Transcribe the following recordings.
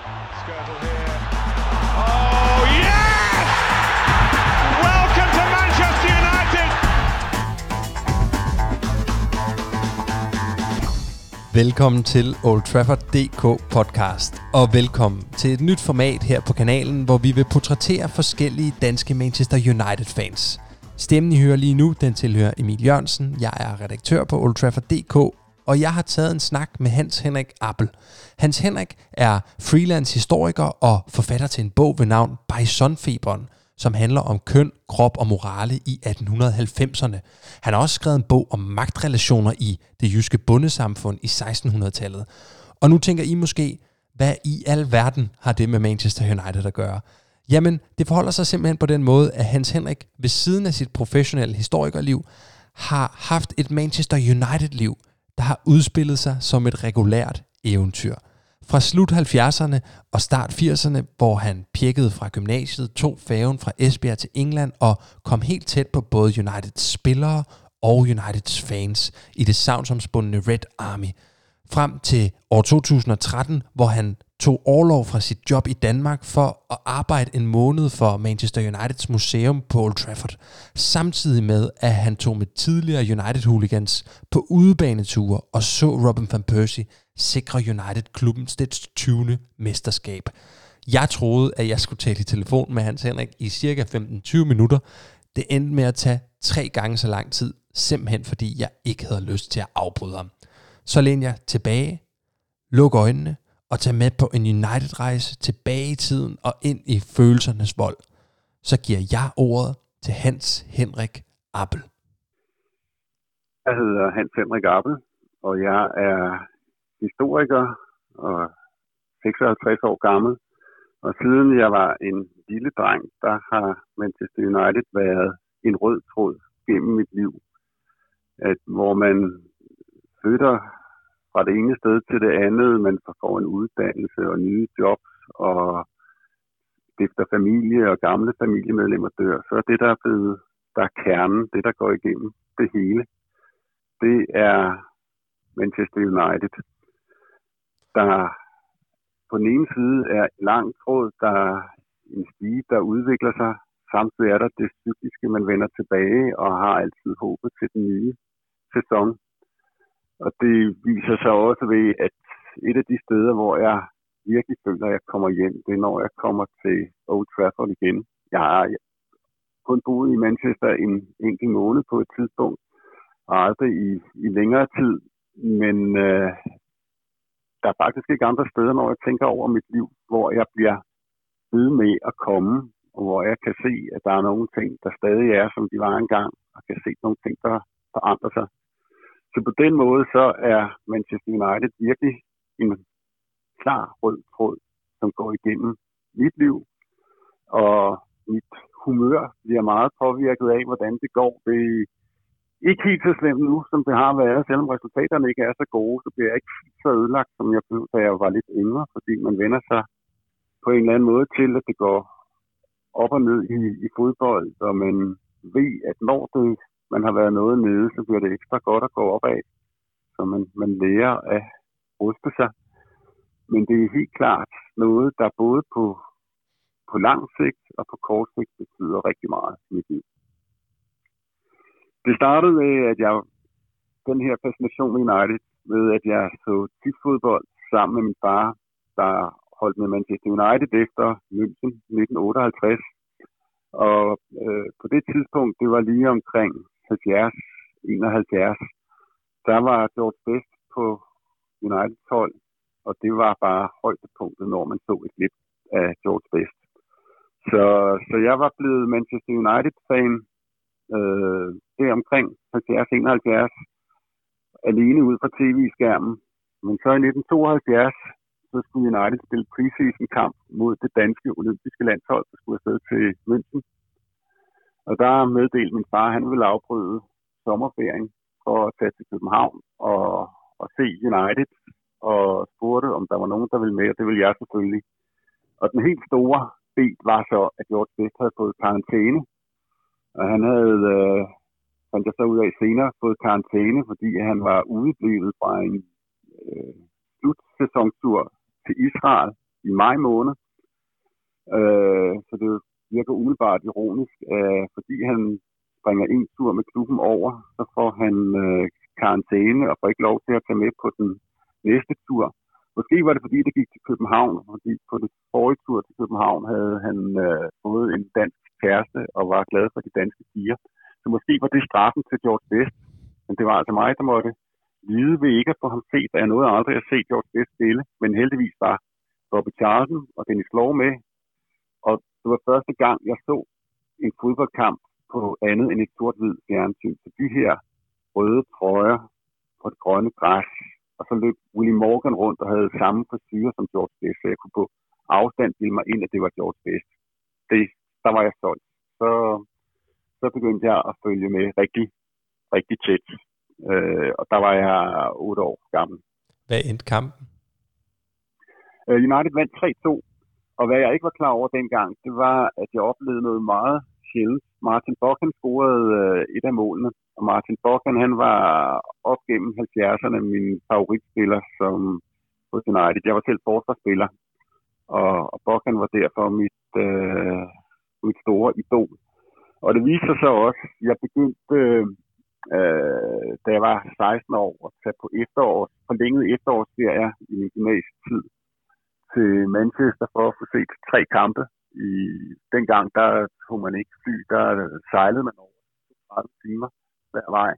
Skirtle here. Oh, yes! Welcome to Manchester United! Velkommen til Old Trafford DK podcast, og velkommen til et nyt format her på kanalen, hvor vi vil portrættere forskellige danske Manchester United fans. Stemmen I hører lige nu, den tilhører Emil Jørgensen. Jeg er redaktør på Old Trafford DK, og jeg har taget en snak med Hans Henrik Appel. Hans Henrik er freelance historiker og forfatter til en bog ved navn Bisonfeberen, som handler om køn, krop og morale i 1890'erne. Han har også skrevet en bog om magtrelationer i det jyske bundesamfund i 1600-tallet. Og nu tænker I måske, hvad i al verden har det med Manchester United at gøre? Jamen, det forholder sig simpelthen på den måde, at Hans Henrik ved siden af sit professionelle historikerliv har haft et Manchester United-liv, der har udspillet sig som et regulært eventyr. Fra slut 70'erne og start 80'erne, hvor han pjekkede fra gymnasiet, tog færgen fra Esbjerg til England og kom helt tæt på både Uniteds spillere og Uniteds fans i det savnsomspundne Red Army. Frem til år 2013, hvor han tog overlov fra sit job i Danmark for at arbejde en måned for Manchester Uniteds museum på Old Trafford, samtidig med at han tog med tidligere United-hooligans på udebaneture og så Robin van Persie sikre United klubbens det 20. mesterskab. Jeg troede, at jeg skulle tale i telefon med Hans Henrik i cirka 15-20 minutter. Det endte med at tage tre gange så lang tid, simpelthen fordi jeg ikke havde lyst til at afbryde ham. Så læn jeg tilbage, luk øjnene og tage med på en United-rejse tilbage i tiden og ind i følelsernes vold. Så giver jeg ordet til Hans Henrik Appel. Jeg hedder Hans Henrik Appel, og jeg er historiker og 56 år gammel. Og siden jeg var en lille dreng, der har Manchester United været en rød tråd gennem mit liv. At, hvor man flytter fra det ene sted til det andet, man får en uddannelse og nye jobs og stifter familie og gamle familiemedlemmer dør, så er det, der er blevet, der er kernen, det der går igennem det hele, det er Manchester United. Der på den ene side er en lang tråd, der er en stige, der udvikler sig. Samtidig er der det psykiske, man vender tilbage og har altid håbet til den nye sæson. Og det viser sig også ved, at et af de steder, hvor jeg virkelig føler, at jeg kommer hjem, det er, når jeg kommer til Old Trafford igen. Jeg har kun boet i Manchester en enkelt måned på et tidspunkt, og aldrig i, i længere tid. Men øh, der er faktisk ikke andre steder, når jeg tænker over mit liv, hvor jeg bliver ved med at komme, og hvor jeg kan se, at der er nogle ting, der stadig er, som de var engang, og kan se nogle ting, der forandrer sig. Så på den måde, så er Manchester United virkelig en klar rød tråd, som går igennem mit liv. Og mit humør bliver meget påvirket af, hvordan det går. Det er ikke helt så slemt nu, som det har været. Selvom resultaterne ikke er så gode, så bliver jeg ikke så ødelagt, som jeg blev, da jeg var lidt yngre. Fordi man vender sig på en eller anden måde til, at det går op og ned i, i fodbold, og man ved, at når det man har været noget nede, så bliver det ekstra godt at gå op. Så man, man lærer at ruste sig. Men det er helt klart noget, der både på, på lang sigt og på kort sigt betyder rigtig meget i mit liv. Det startede med, at jeg den her fascination med United, ved at jeg så fodbold sammen med min far, der holdt med Manchester United efter München 1958. Og øh, på det tidspunkt, det var lige omkring 70, 71, der var George Best på United 12, og det var bare højdepunktet, når man så et klip af George Best. Så, så jeg var blevet Manchester United-fan øh, der omkring 70-71, alene ud fra tv-skærmen. Men så i 1972, så skulle United spille preseason-kamp mod det danske olympiske landshold, der skulle afsted til München. Og der meddelte min far, at han ville afbryde sommerferien for at tage til København og, og se United, og spurgte, om der var nogen, der ville med, og det ville jeg selvfølgelig. Og den helt store bit var så, at George Best havde fået karantæne, og han havde, øh, fandt jeg så ud af senere, fået karantæne, fordi han var udeblevet fra en øh, slutsæsontur til Israel i maj måned. Øh, så det virker umiddelbart ironisk, øh, fordi han bringer en tur med klubben over, så får han øh, karantæne og får ikke lov til at tage med på den næste tur. Måske var det fordi, det gik til København, fordi på det forrige tur til København havde han øh, fået en dansk kæreste og var glad for de danske piger. Så måske var det straffen til George Best, men det var altså mig, der måtte lide ved ikke at få ham set, og jeg nåede aldrig at se George Best spille, men heldigvis var Bobby Charlton og Dennis Law med, og det var første gang, jeg så en fodboldkamp på andet end et sort-hvid fjernsyn. Så de her røde trøjer på det grønne græs, og så løb Willie Morgan rundt og havde samme frisyr som George Best, så jeg kunne på afstand bilde mig ind, at det var George Best. Det, der var jeg stolt. Så, så begyndte jeg at følge med rigtig, rigtig tæt. Øh, og der var jeg otte år gammel. Hvad endte kampen? Uh, United vandt 3-2, og hvad jeg ikke var klar over dengang, det var, at jeg oplevede noget meget sjældent. Martin Bocken scorede øh, et af målene, og Martin Bocken, han var op gennem 70'erne min favoritspiller som hos United. Jeg var selv forsvarsspiller, og, og Bocken var derfor mit, øh, mit store idol. Og det viste sig så også, jeg begyndte, øh, øh da jeg var 16 år, at tage på efterårs, forlænget efterårsferie i min gymnasietid til Manchester for at få set tre kampe. I dengang, der tog man ikke fly, der sejlede man over 30 timer hver vej.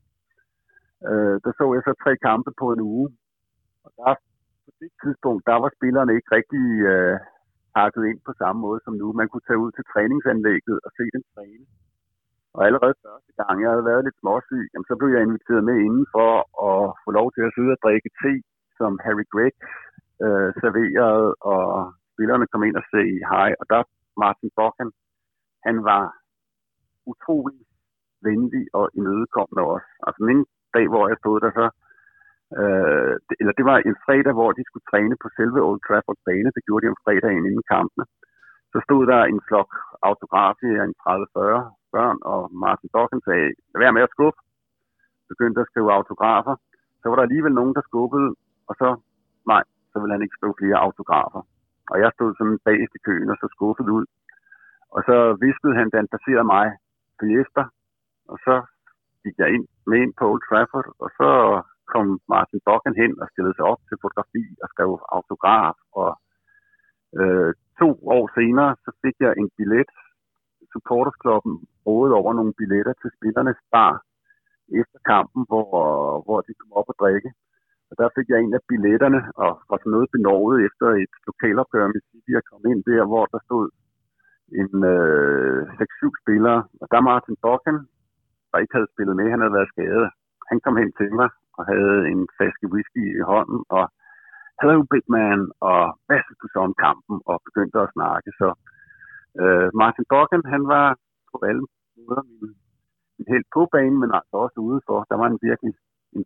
Øh, der så jeg så tre kampe på en uge. Og der, på det tidspunkt, der var spillerne ikke rigtig øh, pakket ind på samme måde som nu. Man kunne tage ud til træningsanlægget og se dem træne. Og allerede første gang, jeg havde været lidt småsyg, jamen, så blev jeg inviteret med inden for at få lov til at sidde og drikke te, som Harry Gregg øh, serveret, og spillerne kom ind og sagde hej. Og der Martin Bokken, han var utrolig venlig og imødekommende også. Altså min dag, hvor jeg stod der så, øh, det, eller det var en fredag, hvor de skulle træne på selve Old Trafford bane. Det gjorde de om fredagen inden kampene. Så stod der en flok autografer, en 30-40 børn, og Martin Bokken sagde, vær med at skubbe. Begyndte at skrive autografer. Så var der alligevel nogen, der skubbede, og så, nej, så ville han ikke skrive flere autografer. Og jeg stod sådan bagest i køen og så skuffet ud. Og så viskede han, da han passerede mig Fiesta, og så gik jeg ind med ind på Old Trafford, og så kom Martin Bokken hen og stillede sig op til fotografi og skrev autograf. Og øh, to år senere, så fik jeg en billet. Supportersklubben rådede over nogle billetter til spillernes bar efter kampen, hvor, hvor de kom op og drikke. Og der fik jeg en af billetterne, og var sådan noget benovet efter et lokalopgør med City, og kom ind der, hvor der stod en øh, 6-7 spillere. Og der Martin Bokken, der ikke havde spillet med, han havde været skadet. Han kom hen til mig og havde en flaske whisky i hånden, og hello big man, og hvad skal du så om kampen, og begyndte at snakke. Så øh, Martin Bokken, han var på alle måder min, min helt på banen, men altså også udenfor. Der var en virkelig en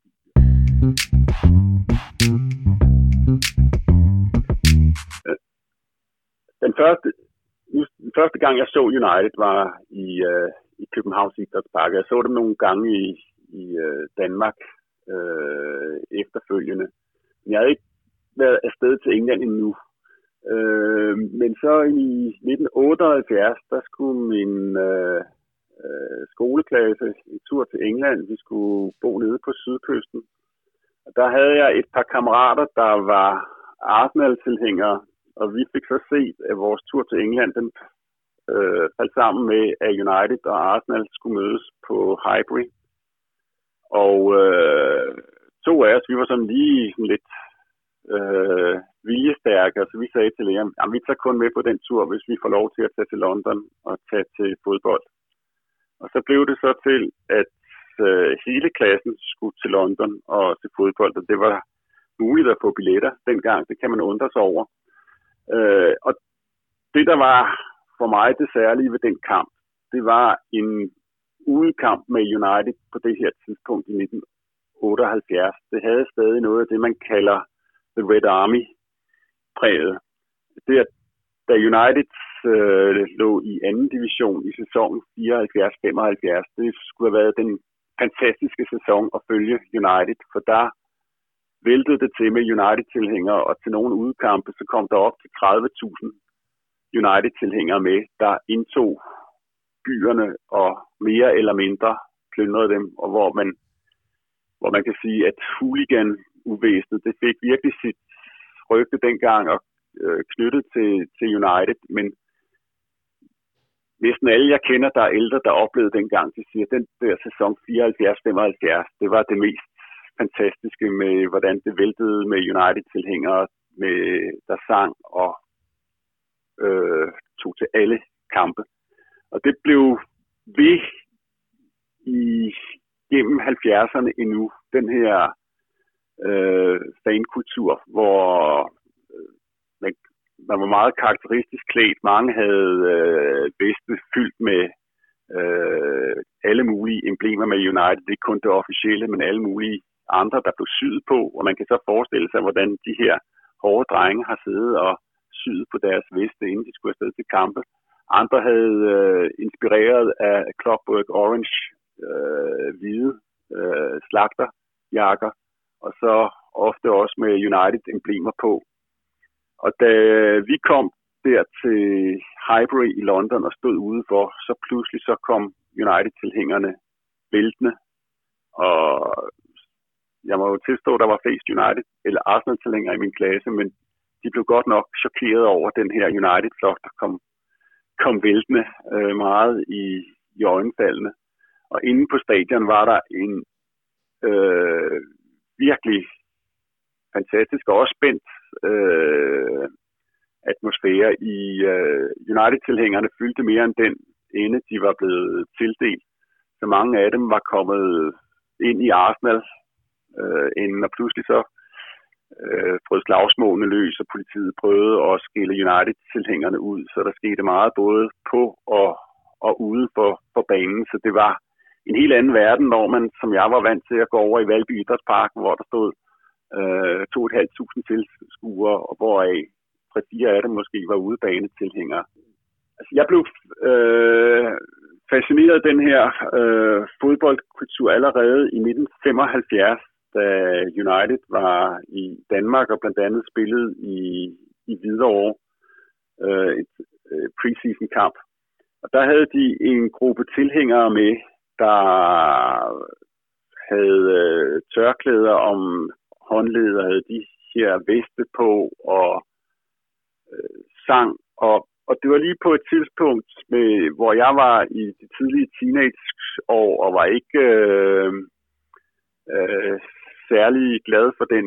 den første, den første gang, jeg så United, var i, øh, i Københavns Idrætspark. Jeg så dem nogle gange i, i øh, Danmark øh, efterfølgende. Men jeg havde ikke været afsted til England endnu. Øh, men så i 1978, der skulle min øh, øh, skoleklasse en tur til England. Vi skulle bo nede på sydkysten der havde jeg et par kammerater, der var Arsenal-tilhængere, og vi fik så set, at vores tur til England, den øh, faldt sammen med, at United og Arsenal skulle mødes på Highbury. Og øh, to af os, vi var sådan lige sådan lidt øh, viljestærke, så vi sagde til lægeren, at vi tager kun med på den tur, hvis vi får lov til at tage til London og tage til fodbold. Og så blev det så til, at øh, hele klassen skulle til London og til fodbold, og det var muligt at få billetter dengang. Det kan man undre sig over. Øh, og det, der var for mig det særlige ved den kamp, det var en udekamp med United på det her tidspunkt i 1978. Det havde stadig noget af det, man kalder The Red Army præget. Det, at da United øh, lå i anden division i sæsonen 74-75, det skulle have været den fantastiske sæson at følge United, for der væltede det til med United-tilhængere, og til nogle udkampe, så kom der op til 30.000 United-tilhængere med, der indtog byerne og mere eller mindre plyndrede dem, og hvor man, hvor man kan sige, at hooligan-uvæsenet, det fik virkelig sit rygte dengang og øh, knyttet til, til United, men næsten alle, jeg kender, der er ældre, der oplevede dengang, de siger, at den der sæson 74-75, det var det mest fantastiske med, hvordan det væltede med United-tilhængere, med, der sang og øh, tog til alle kampe. Og det blev ved i gennem 70'erne endnu, den her øh, fankultur, hvor øh, man, man var meget karakteristisk klædt. Mange havde øh, veste fyldt med øh, alle mulige emblemer med United. Det er kun det officielle, men alle mulige andre, der blev syet på. Og man kan så forestille sig, hvordan de her hårde drenge har siddet og syet på deres veste, inden de skulle afsted til kampe. Andre havde øh, inspireret af Clockwork Orange øh, hvide øh, slagterjakker, og så ofte også med United-emblemer på. Og da vi kom der til Highbury i London og stod udenfor, så pludselig så kom United-tilhængerne væltende, og jeg må jo tilstå, at der var flest United eller Arsenal-tilhængere i min klasse, men de blev godt nok chokeret over den her United-flok, der kom, kom væltende øh, meget i, i øjenfaldene. Og inde på stadion var der en øh, virkelig fantastisk og også spændt øh, atmosfære i øh, United-tilhængerne fyldte mere end den ende, de var blevet tildelt. Så mange af dem var kommet ind i Arsenal øh, inden, og pludselig så øh, brød slagsmålene løs, og politiet prøvede at skille United-tilhængerne ud. Så der skete meget både på og, og ude for, for banen, så det var en helt anden verden, når man, som jeg var vant til at gå over i Valby Idrætspark, hvor der stod øh, 2.500 tilskuere, og hvoraf fra fire af dem måske var udebane tilhængere. Altså, jeg blev øh, fascineret af den her øh, fodboldkultur allerede i 1975, da United var i Danmark og blandt andet spillede i, i Hvidovre øh, et øh, preseason kamp. Og der havde de en gruppe tilhængere med, der havde øh, tørklæder om håndleder, havde de her veste på og øh, sang. Og, og det var lige på et tidspunkt, med, hvor jeg var i de tidlige teenageår og var ikke øh, øh, særlig glad for den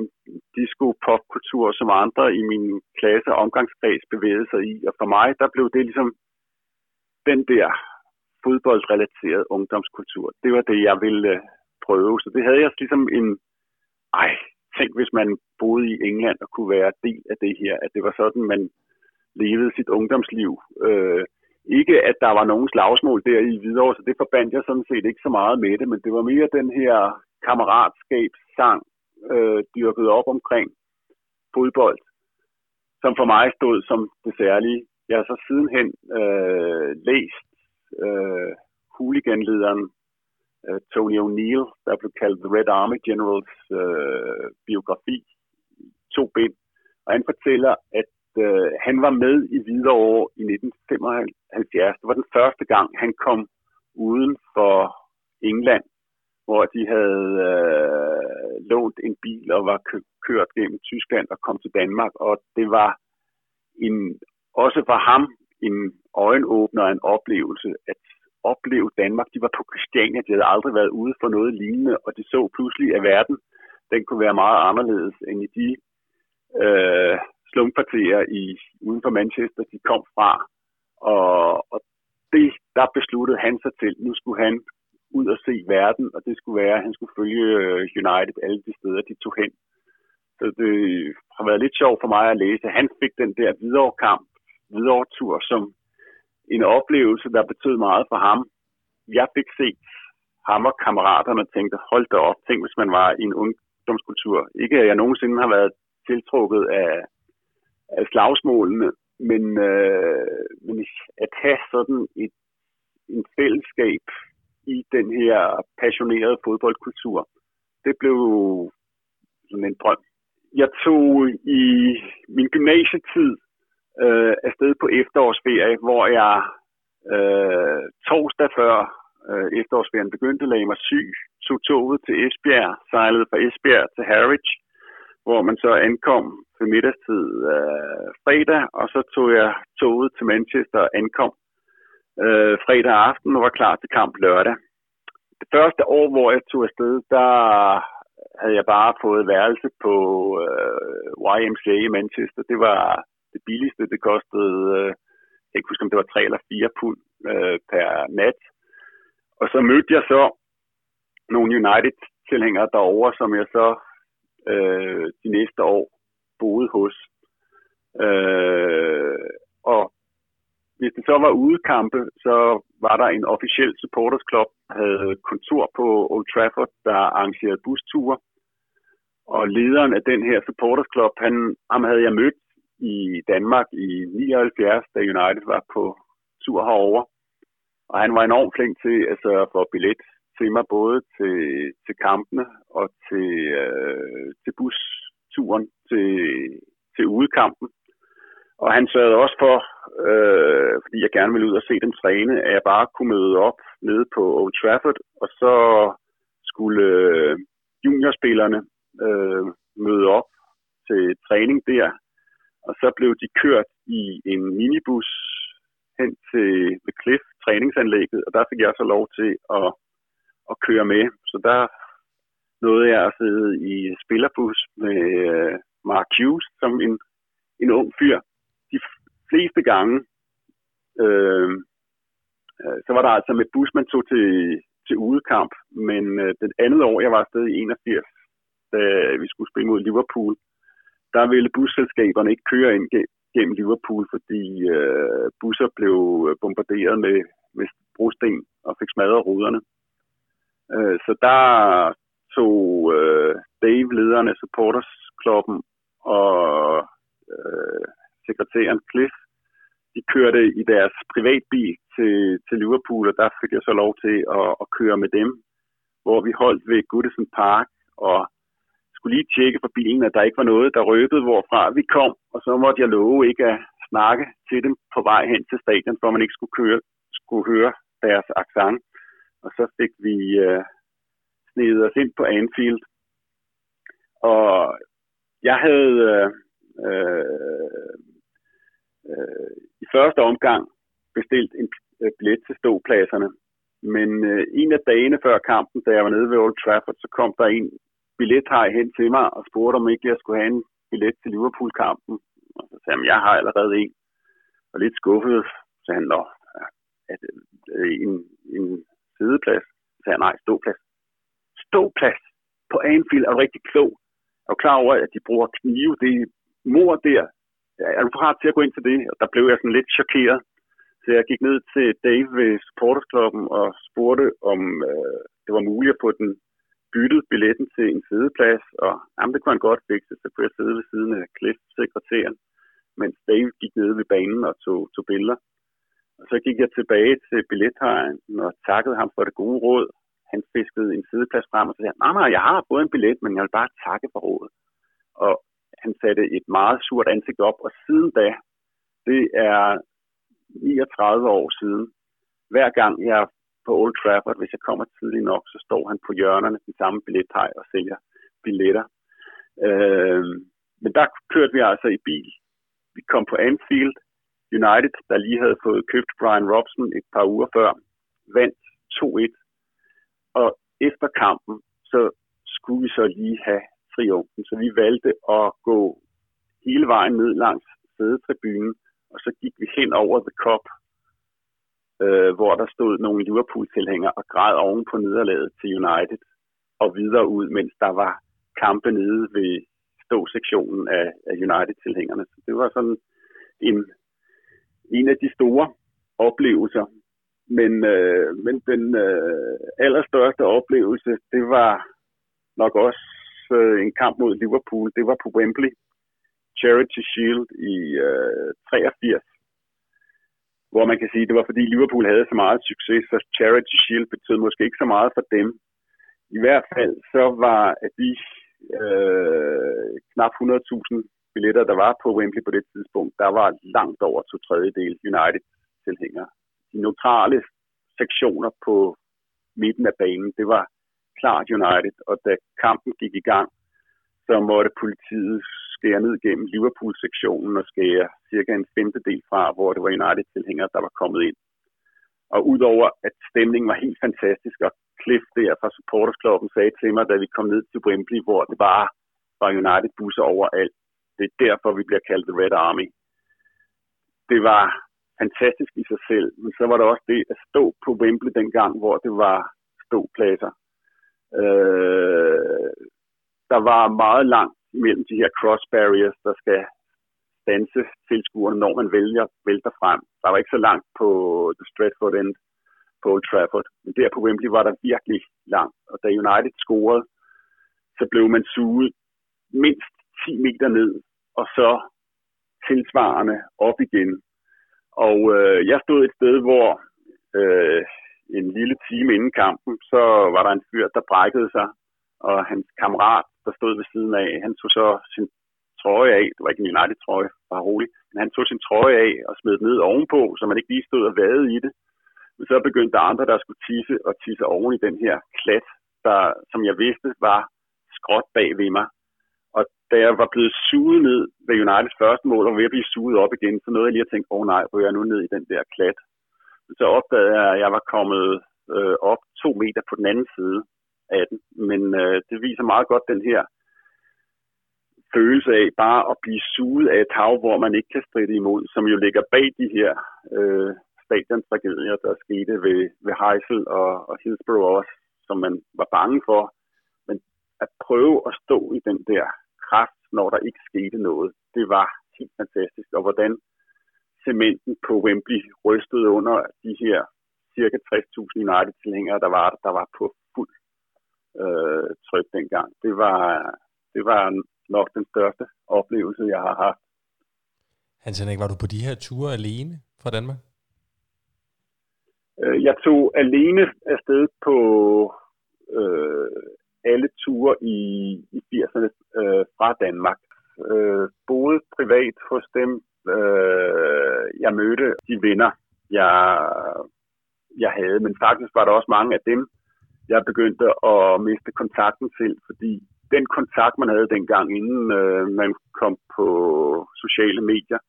disco-popkultur, som andre i min klasse og omgangskreds bevægede sig i. Og for mig, der blev det ligesom den der fodboldrelateret ungdomskultur. Det var det, jeg ville øh, prøve. Så det havde jeg ligesom en, ej, tænk hvis man boede i England og kunne være del af det her, at det var sådan, man levede sit ungdomsliv. Øh, ikke at der var nogen slagsmål der i Hvidovre, så det forbandt jeg sådan set ikke så meget med det, men det var mere den her kammeratskabssang, øh, dyrket op omkring fodbold, som for mig stod som det særlige. Jeg har så sidenhen øh, læst øh, hooliganlederen øh, Tony O'Neill, der blev kaldt The Red Army Generals øh, biografi, to bind. Og han fortæller, at øh, han var med i Hvidovre i 1975. Det var den første gang, han kom uden for England, hvor de havde øh, lånt en bil og var kørt gennem Tyskland og kom til Danmark. Og det var en, også for ham en øjenåbner og en oplevelse, at opleve Danmark. De var på Christiania, de havde aldrig været ude for noget lignende, og de så pludselig, at verden den kunne være meget anderledes end i de øh, slumkvarterer i, uden for Manchester, de kom fra. Og, og det, der besluttede han sig til, nu skulle han ud og se verden, og det skulle være, at han skulle følge øh, United alle de steder, de tog hen. Så det har været lidt sjovt for mig at læse. Han fik den der videre kamp, videre tur, som en oplevelse, der betød meget for ham. Jeg fik set ham og kammeraterne og tænkte, hold da op, tænk hvis man var i en ungdomskultur. Ikke at jeg nogensinde har været tiltrukket af, af slagsmålene, men, øh, men at have sådan et en fællesskab i den her passionerede fodboldkultur, det blev sådan en drøm jeg tog i min gymnasietid øh, afsted på efterårsferie, hvor jeg øh, torsdag før øh, efterårsferien begyndte, lagde mig syg, tog toget til Esbjerg, sejlede fra Esbjerg til Harwich, hvor man så ankom til middagstid øh, fredag, og så tog jeg toget til Manchester og ankom øh, fredag aften og var klar til kamp lørdag. Det første år, hvor jeg tog afsted, der havde jeg bare fået værelse på øh, YMCA i Manchester. Det var det billigste. Det kostede, øh, jeg kan ikke huske, om det var 3 eller 4 pund øh, per nat. Og så mødte jeg så nogle United-tilhængere derovre, som jeg så øh, de næste år boede hos. Øh, og hvis det så var udekampe, så var der en officiel supporters club, der havde kontor på Old Trafford, der arrangerede busture. Og lederen af den her supporters club, han, ham havde jeg mødt i Danmark i 79, da United var på tur herover. Og han var enormt flink til at sørge for billet til mig, både til, til kampene og til, øh, til busturen til, til udekampen. Og han sørgede også for, øh, fordi jeg gerne ville ud og se dem træne, at jeg bare kunne møde op nede på Old Trafford, og så skulle øh, juniorspillerne øh, møde op til træning der. Og så blev de kørt i en minibus hen til The Cliff træningsanlægget, og der fik jeg så lov til at, at køre med. Så der nåede jeg at sidde i spillerbus med øh, Mark Hughes som en, en ung fyr. De fleste gange, øh, øh, så var der altså med bus, man tog til, til udekamp, men øh, det andet år, jeg var afsted i 81, da vi skulle spille mod Liverpool, der ville busselskaberne ikke køre ind gennem Liverpool, fordi øh, busser blev øh, bombarderet med, med brosten og fik smadret ruderne. Øh, så der tog øh, Dave, lederen af supportersklubben, og øh, sekretæren Cliff, de kørte i deres privatbil til, til Liverpool, og der fik jeg så lov til at, at køre med dem, hvor vi holdt ved Goodison Park, og skulle lige tjekke for bilen, at der ikke var noget, der røbede, hvorfra vi kom, og så måtte jeg love ikke at snakke til dem på vej hen til stadion, for man ikke skulle, køre, skulle høre deres accent. Og så fik vi øh, snedet os ind på Anfield. Og jeg havde øh, øh, øh, i første omgang bestilt en øh, billet til ståpladserne. Men øh, en af dagene før kampen, da jeg var nede ved Old Trafford, så kom der en billethej hen til mig og spurgte, om ikke jeg skulle have en billet til Liverpool-kampen. Og så sagde han, jeg har allerede en. Og lidt skuffet, så sagde han, Nå, at, øh, en, en sideplads. Så sagde han, nej, ståplads. Ståplads på Anfield er rigtig klog. Jeg er klar over, at de bruger knive. Det er mor der. Er du parat til at gå ind til det? Og der blev jeg sådan lidt chokeret. Så jeg gik ned til Dave ved supportersklubben og spurgte, om øh, det var muligt at få den byttet billetten til en sideplads, og jamen, det kunne han godt fikse, så kunne jeg sidde ved siden af Cliff-sekretæren, mens Dave gik ned ved banen og tog, tog billeder. Og så gik jeg tilbage til billethajen og takkede ham for det gode råd. Han fiskede en sideplads frem og sagde, nej, nej, jeg har fået en billet, men jeg vil bare takke for rådet. Og han satte et meget surt ansigt op, og siden da, det er 39 år siden, hver gang jeg på Old Trafford, hvis jeg kommer tidligt nok, så står han på hjørnerne den samme billethej og sælger billetter. Øh, men der kørte vi altså i bil. Vi kom på Anfield. United, der lige havde fået købt Brian Robson et par uger før, vandt 2-1. Og efter kampen, så skulle vi så lige have triumfen. Så vi valgte at gå hele vejen ned langs sædetribunen, og så gik vi hen over The Cup øh, hvor der stod nogle Liverpool-tilhængere og græd oven på nederlaget til United og videre ud, mens der var kampe nede ved ståsektionen af, af United-tilhængerne. Så det var sådan en, en af de store oplevelser. Men, øh, men den øh, allerstørste oplevelse, det var nok også øh, en kamp mod Liverpool. Det var på Wembley, Charity Shield i øh, 83 hvor man kan sige, at det var fordi Liverpool havde så meget succes, så Charity Shield betød måske ikke så meget for dem. I hvert fald så var de øh, knap 100.000 billetter, der var på Wembley på det tidspunkt, der var langt over to tredjedel United-tilhængere. De neutrale sektioner på midten af banen, det var klart United, og da kampen gik i gang, så måtte politiet skære ned gennem Liverpool-sektionen og skære cirka en femtedel fra, hvor det var United-tilhængere, der var kommet ind. Og udover at stemningen var helt fantastisk, og Cliff der fra supportersklubben sagde til mig, da vi kom ned til Wembley, hvor det bare var United-busser overalt. Det er derfor, vi bliver kaldt The Red Army. Det var fantastisk i sig selv, men så var der også det at stå på Wembley dengang, hvor det var ståpladser. Øh, der var meget langt mellem de her cross barriers, der skal stanse tilskuerne, når man vælger, vælter frem. Der var ikke så langt på The Stratford End på Old Trafford. Men der på Wembley var der virkelig langt. Og da United scorede, så blev man suget mindst 10 meter ned, og så tilsvarende op igen. Og øh, jeg stod et sted, hvor øh, en lille time inden kampen, så var der en fyr, der brækkede sig, og hans kammerat, der stod ved siden af, han tog så sin trøje af, det var ikke en United-trøje, var roligt, men han tog sin trøje af og smed den ned ovenpå, så man ikke lige stod og vade i det. Men så begyndte der andre, der skulle tisse og tisse oven i den her klat, der, som jeg vidste var skråt bag ved mig. Og da jeg var blevet suget ned ved Uniteds første mål, og ved at blive suget op igen, så nåede jeg lige at tænke, åh oh, nej, ryger jeg nu ned i den der klat. Så opdagede jeg, at jeg var kommet øh, op to meter på den anden side af den. Men øh, det viser meget godt den her følelse af bare at blive suget af et hav, hvor man ikke kan stride imod, som jo ligger bag de her øh, stadiontragedier, der skete ved, ved Heisel og, og Hillsborough også, som man var bange for. Men at prøve at stå i den der kraft, når der ikke skete noget, det var helt fantastisk. Og hvordan cementen på Wembley rystede under de her cirka 60.000 United-tilhængere, der var, der var på øh, tryk dengang. Det var, det var nok den største oplevelse, jeg har haft. Hans Henrik, var du på de her ture alene fra Danmark? Øh, jeg tog alene afsted på øh, alle ture i, i 80'erne øh, fra Danmark. Øh, boede privat hos dem. Øh, jeg mødte de venner, jeg, jeg havde, men faktisk var der også mange af dem, jeg begyndte at miste kontakten til, fordi den kontakt, man havde dengang, inden øh, man kom på sociale medier,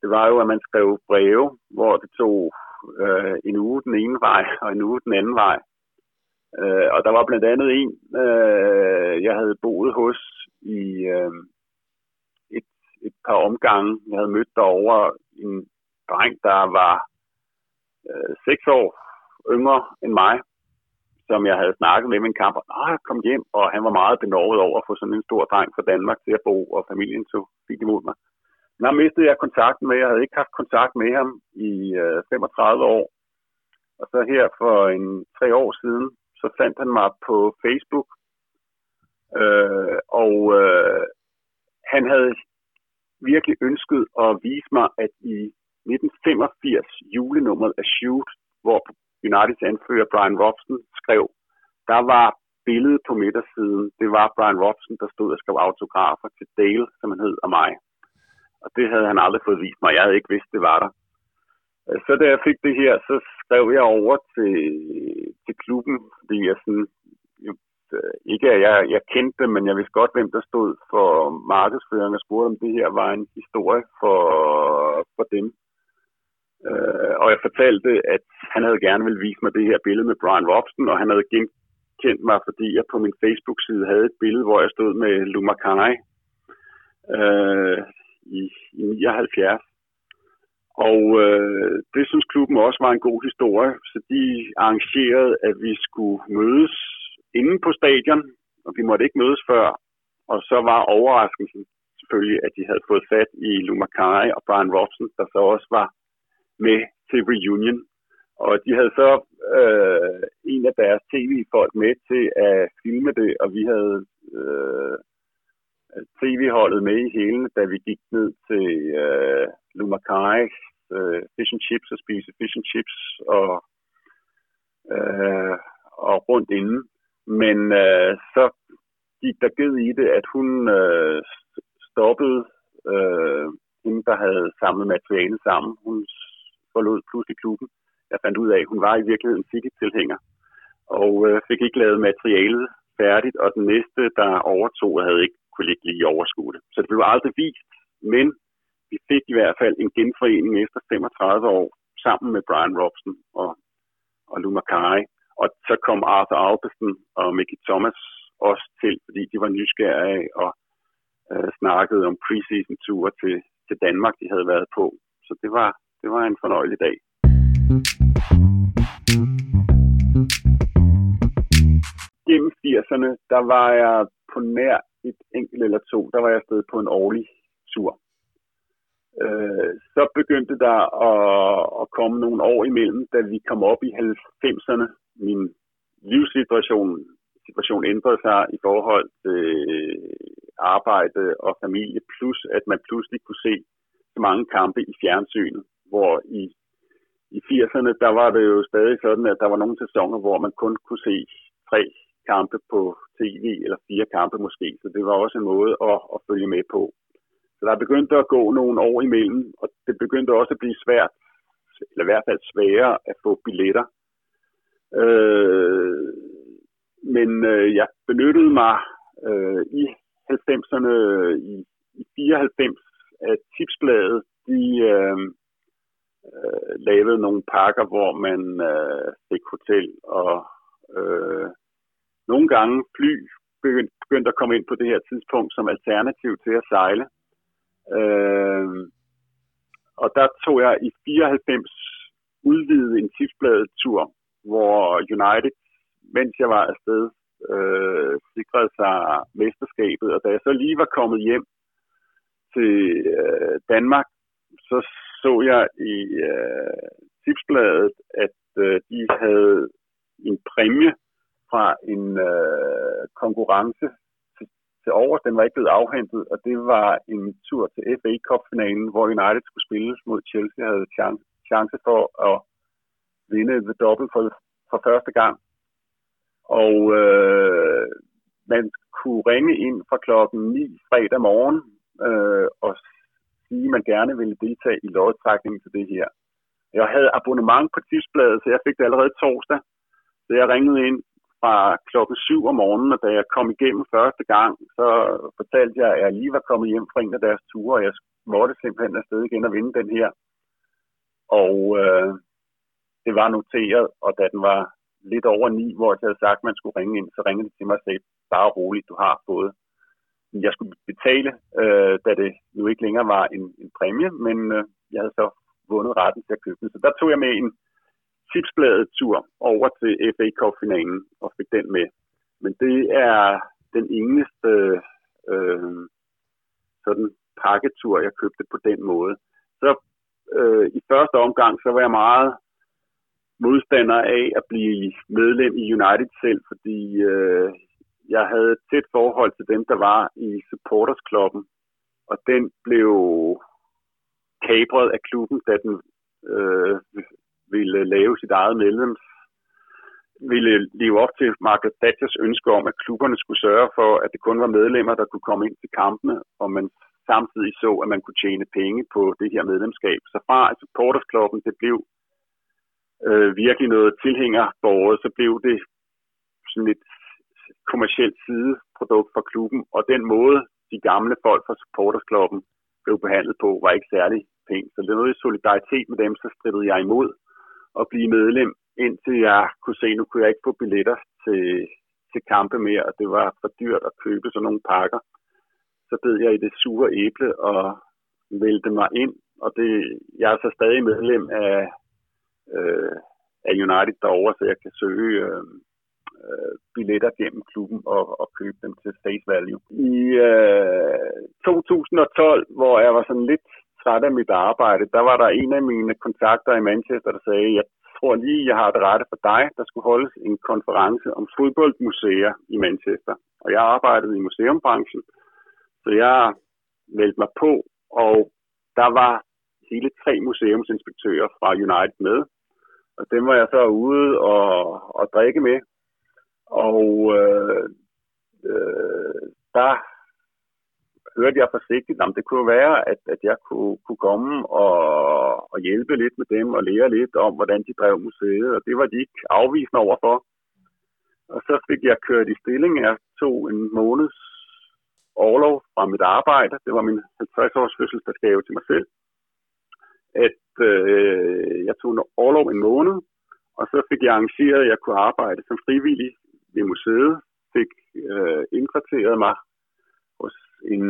det var jo, at man skrev breve, hvor det tog øh, en uge den ene vej og en uge den anden vej. Øh, og der var blandt andet en, øh, jeg havde boet hos i øh, et, et par omgange. Jeg havde mødt derovre en dreng, der var øh, seks år yngre end mig, som jeg havde snakket med min kamp, og ah, kom hjem, og han var meget benovet over at få sådan en stor dreng fra Danmark til at bo, og familien tog fint imod mig. Men der mistede jeg kontakten med, jeg havde ikke haft kontakt med ham i øh, 35 år. Og så her for en tre år siden, så fandt han mig på Facebook, øh, og øh, han havde virkelig ønsket at vise mig, at i 1985 julenummeret af Shoot, hvor Uniteds anfører Brian Robson skrev, der var billedet på midtersiden, det var Brian Robson, der stod og skrev autografer til Dale, som han hed, og mig. Og det havde han aldrig fået vist mig. Jeg havde ikke vidst, det var der. Øh, så da jeg fik det her, så skrev jeg over til, til klubben, fordi jeg sådan, øh, ikke at jeg, jeg kendte dem, men jeg vidste godt, hvem der stod for markedsføring og spurgte, om det her var en historie for, for dem. Øh, og jeg fortalte, at han havde gerne vil vise mig det her billede med Brian Robson, og han havde genkendt mig, fordi jeg på min Facebook-side havde et billede, hvor jeg stod med Lumakai øh, i, i 79. Og øh, det synes klubben også var en god historie, så de arrangerede, at vi skulle mødes inde på stadion, og vi måtte ikke mødes før. Og så var overraskelsen selvfølgelig, at de havde fået fat i Lumakai og Brian Robson, der så også var med til reunion. Og de havde så øh, en af deres tv-folk med til at filme det, og vi havde øh, tv-holdet med i hele, da vi gik ned til øh, Lumakai øh, fish and chips og spise fish and chips og, øh, og rundt inden. Men øh, så gik der ged i det, at hun øh, stoppede øh, hende, der havde samlet materiale sammen. Hun forlod pludselig klubben. Jeg fandt ud af, at hun var i virkeligheden City-tilhænger, og øh, fik ikke lavet materialet færdigt, og den næste, der overtog, havde ikke kunne ligge lige overskue det. Så det blev aldrig vist, men vi fik i hvert fald en genforening efter 35 år sammen med Brian Robson og, og Lou Kai. Og så kom Arthur Albertson og Mickey Thomas også til, fordi de var nysgerrige og øh, snakkede om preseason ture til, til Danmark, de havde været på. Så det var, det var en fornøjelig dag. Gennem 80'erne, der var jeg på nær et enkelt eller to, der var jeg afsted på en årlig tur. Øh, så begyndte der at, at komme nogle år imellem, da vi kom op i 90'erne. Min livssituation situation ændrede sig i forhold til øh, arbejde og familie, plus at man pludselig kunne se så mange kampe i fjernsynet, hvor i, i 80'erne, der var det jo stadig sådan, at der var nogle sæsoner, hvor man kun kunne se tre kampe på tv, eller fire kampe måske, så det var også en måde at, at følge med på. Så der begyndte at gå nogle år imellem, og det begyndte også at blive svært, eller i hvert fald sværere at få billetter. Øh, men øh, jeg benyttede mig øh, i 90'erne, i, i 94, at Tipsbladet, de øh, øh, lavede nogle pakker, hvor man øh, fik hotel og øh, nogle gange fly begyndte, begyndte at komme ind på det her tidspunkt som alternativ til at sejle. Øh, og der tog jeg i 94 udvidet en tipsbladet tur, hvor United, mens jeg var afsted, øh, sikrede sig mesterskabet. Og da jeg så lige var kommet hjem til øh, Danmark, så så jeg i øh, tipsbladet, at øh, de havde en præmie fra en øh, konkurrence til, til over. Den var ikke blevet afhentet, og det var en tur til FA Cup-finalen, hvor United skulle spilles mod Chelsea, havde chance, chance for at vinde the double for, for første gang. Og øh, man kunne ringe ind fra klokken 9 fredag morgen øh, og sige, at man gerne ville deltage i lodtrækningen til det her. Jeg havde abonnement på tidsbladet, så jeg fik det allerede torsdag. Så jeg ringede ind fra klokken 7 om morgenen, og da jeg kom igennem første gang, så fortalte jeg, at jeg lige var kommet hjem fra en af deres ture, og jeg måtte simpelthen afsted igen og vinde den her. Og øh, det var noteret, og da den var lidt over 9, hvor jeg havde sagt, at man skulle ringe ind, så ringede de til mig og sagde, bare roligt, du har fået. Jeg skulle betale, øh, da det jo ikke længere var en, en præmie, men øh, jeg havde så vundet retten til at købe den. Så der tog jeg med en tipsbladet tur over til FA Cup-finalen og fik den med. Men det er den eneste øh, sådan pakketur, jeg købte på den måde. Så øh, i første omgang, så var jeg meget modstander af at blive medlem i United selv, fordi øh, jeg havde et tæt forhold til dem, der var i supportersklubben, og den blev kapret af klubben, da den øh, ville lave sit eget medlems ville leve op til Margaret Thatchers ønske om, at klubberne skulle sørge for, at det kun var medlemmer, der kunne komme ind til kampene, og man samtidig så, at man kunne tjene penge på det her medlemskab. Så fra supportersklubben, det blev øh, virkelig noget tilhængerbåret, så blev det sådan lidt kommersielt sideprodukt for klubben, og den måde, de gamle folk fra supportersklubben blev behandlet på, var ikke særlig pænt. Så det var noget i solidaritet med dem, så strittede jeg imod at blive medlem, indtil jeg kunne se, nu kunne jeg ikke få billetter til, til kampe mere, og det var for dyrt at købe sådan nogle pakker. Så bed jeg i det sure æble og vælte mig ind, og det, jeg er så stadig medlem af, øh, af United derovre, så jeg kan søge øh, øh, billetter gennem klubben og, og købe dem til face value. I øh, 2012, hvor jeg var sådan lidt træt af mit arbejde, der var der en af mine kontakter i Manchester, der sagde, jeg tror lige, jeg har det rette for dig. Der skulle holdes en konference om fodboldmuseer i Manchester. Og jeg arbejdede i museumbranchen, så jeg meldte mig på, og der var hele tre museumsinspektører fra United med. Og dem var jeg så ude og, og drikke med. Og øh, øh, der hørte jeg forsigtigt, at det kunne være, at, at jeg kunne, kunne komme og, og hjælpe lidt med dem og lære lidt om, hvordan de drev museet, og det var de ikke afvisende overfor. Og så fik jeg kørt i stilling. Jeg tog en måneds overlov fra mit arbejde. Det var min 50-års fødselsdagsgave til mig selv. At øh, jeg tog en overlov en måned, og så fik jeg arrangeret, at jeg kunne arbejde som frivillig i museet. Fik øh, indkvarteret mig hos en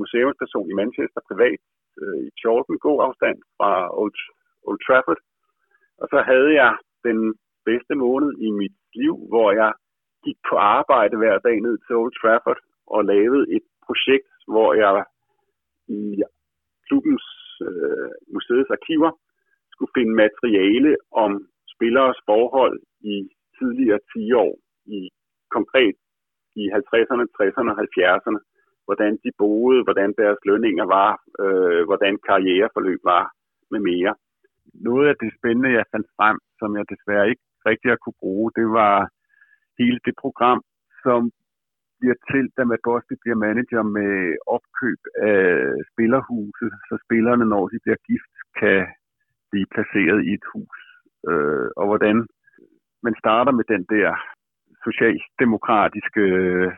museumsperson i Manchester privat øh, i Chorlton, god afstand fra Old, Old Trafford. Og så havde jeg den bedste måned i mit liv, hvor jeg gik på arbejde hver dag ned til Old Trafford og lavede et projekt, hvor jeg i klubbens øh, museets arkiver skulle finde materiale om spilleres forhold i tidligere 10 år, i konkret i 50'erne, 60'erne og 70'erne, hvordan de boede, hvordan deres lønninger var, øh, hvordan karriereforløb var med mere. Noget af det spændende, jeg fandt frem, som jeg desværre ikke rigtig har kunne bruge, det var hele det program, som bliver til, da Bosby bliver manager med opkøb af spillerhuse, så spillerne, når de bliver gift, kan blive placeret i et hus. Øh, og hvordan man starter med den der socialdemokratiske øh,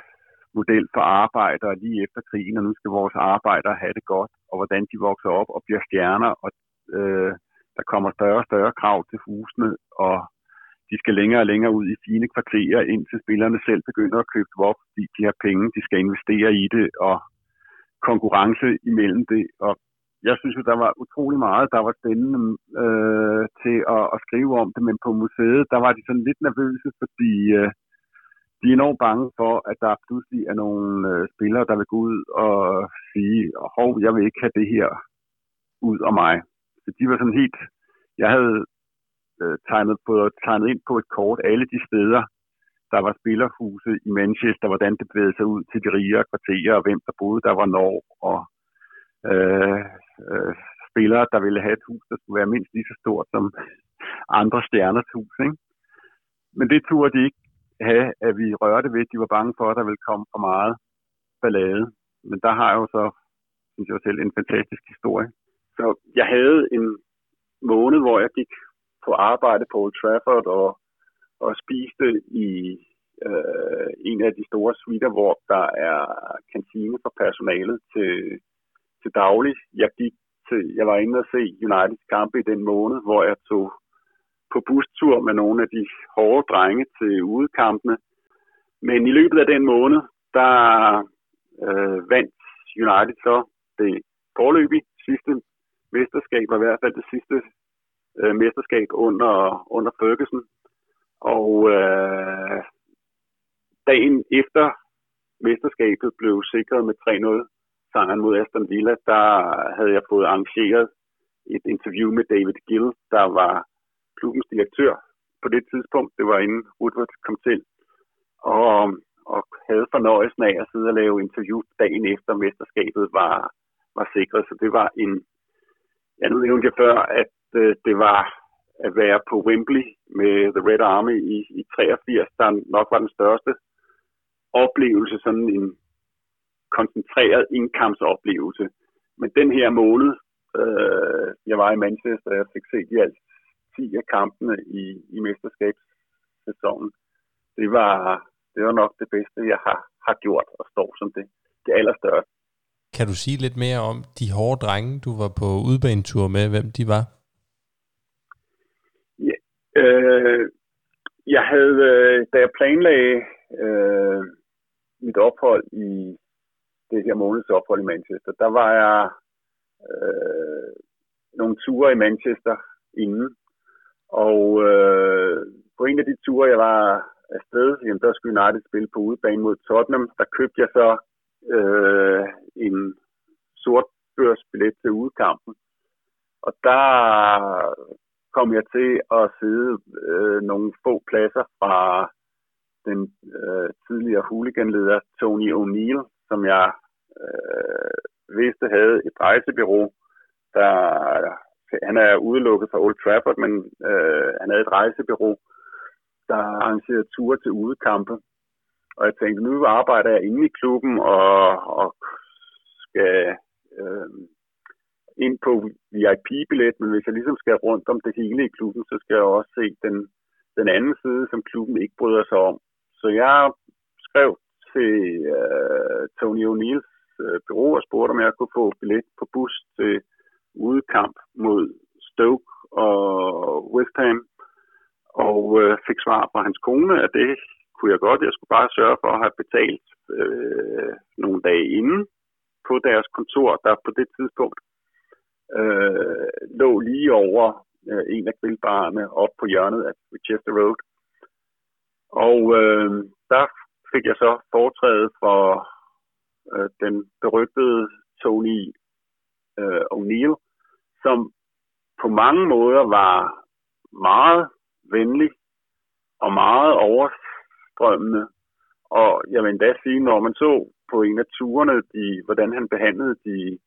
model for arbejdere lige efter krigen, og nu skal vores arbejdere have det godt, og hvordan de vokser op og bliver stjerner, og øh, der kommer større og større krav til husene, og de skal længere og længere ud i fine kvarterer, indtil spillerne selv begynder at købe op, fordi de har penge, de skal investere i det, og konkurrence imellem det. Og jeg synes jo, der var utrolig meget, der var spændende øh, til at, at skrive om det, men på museet, der var de sådan lidt nervøse, fordi øh, de er enormt bange for, at der pludselig er nogle øh, spillere, der vil gå ud og sige, hov, jeg vil ikke have det her ud af mig. Så de var sådan helt, jeg havde øh, tegnet, på, tegnet ind på et kort alle de steder, der var spillerhuse i Manchester, hvordan det bevægede sig ud til de rigere kvarterer, og hvem der boede, der var når, og øh, øh, spillere, der ville have et hus, der skulle være mindst lige så stort som andre stjerners hus. Ikke? Men det turde de ikke have, at vi rørte ved. De var bange for, at der ville komme for meget ballade. Men der har jeg jo så, synes jeg selv, en fantastisk historie. Så jeg havde en måned, hvor jeg gik på arbejde på Old Trafford og, og spiste i øh, en af de store suiter, hvor der er kantine for personalet til, til daglig. Jeg gik til, jeg var inde og se Uniteds kampe i den måned, hvor jeg tog på bustur med nogle af de hårde drenge til udekampene. Men i løbet af den måned, der øh, vandt United så det forløbig sidste mesterskab, og i hvert fald det sidste øh, mesterskab under, under Ferguson. Og øh, dagen efter mesterskabet blev sikret med 3-0 sejren mod Aston Villa, der havde jeg fået arrangeret et interview med David Gill, der var klubbens direktør på det tidspunkt. Det var inden Woodward kom til. Og, og havde fornøjelsen af at sidde og lave interview dagen efter mesterskabet var, var sikret. Så det var en, ja nu nævnte jeg før, at øh, det var at være på Wembley med The Red Army i, i 83, der nok var den største oplevelse, sådan en koncentreret indkampsoplevelse. Men den her måned, øh, jeg var i Manchester, jeg fik set i alt 10 af kampene i, i mesterskabssæsonen. Det var, det var nok det bedste, jeg har, har gjort og står som det, det allerstørste. Kan du sige lidt mere om de hårde drenge, du var på udbanetur med, hvem de var? Ja, øh, jeg havde, øh, da jeg planlagde øh, mit ophold i det her månedsophold i Manchester, der var jeg øh, nogle ture i Manchester inden, og øh, på en af de ture, jeg var afsted, jamen, der skulle United spille på udebane mod Tottenham. Der købte jeg så øh, en sort børsbillet til udekampen. Og der kom jeg til at sidde øh, nogle få pladser fra den øh, tidligere hooliganleder Tony O'Neill, som jeg øh, Veste havde et rejsebyrå, der han er udelukket fra Old Trafford, men øh, han havde et rejsebyrå, der arrangerede ture til udekampe. Og jeg tænkte, nu arbejder jeg inde i klubben og, og skal øh, ind på VIP-billet, men hvis jeg ligesom skal rundt om det hele i klubben, så skal jeg også se den, den anden side, som klubben ikke bryder sig om. Så jeg skrev til øh, Tony O'Neills øh, bureau og spurgte, om jeg kunne få billet på bus til udekamp mod Stoke og West Ham, og øh, fik svar fra hans kone, at det kunne jeg godt. Jeg skulle bare sørge for at have betalt øh, nogle dage inden på deres kontor, der på det tidspunkt øh, lå lige over øh, en af grillbarerne op på hjørnet af Chester Road. Og øh, der fik jeg så foretrædet for øh, den berygtede Tony øh, O'Neill, som på mange måder var meget venlig og meget overstrømmende. Og jeg vil endda sige, når man så på en af turene, de, hvordan han behandlede de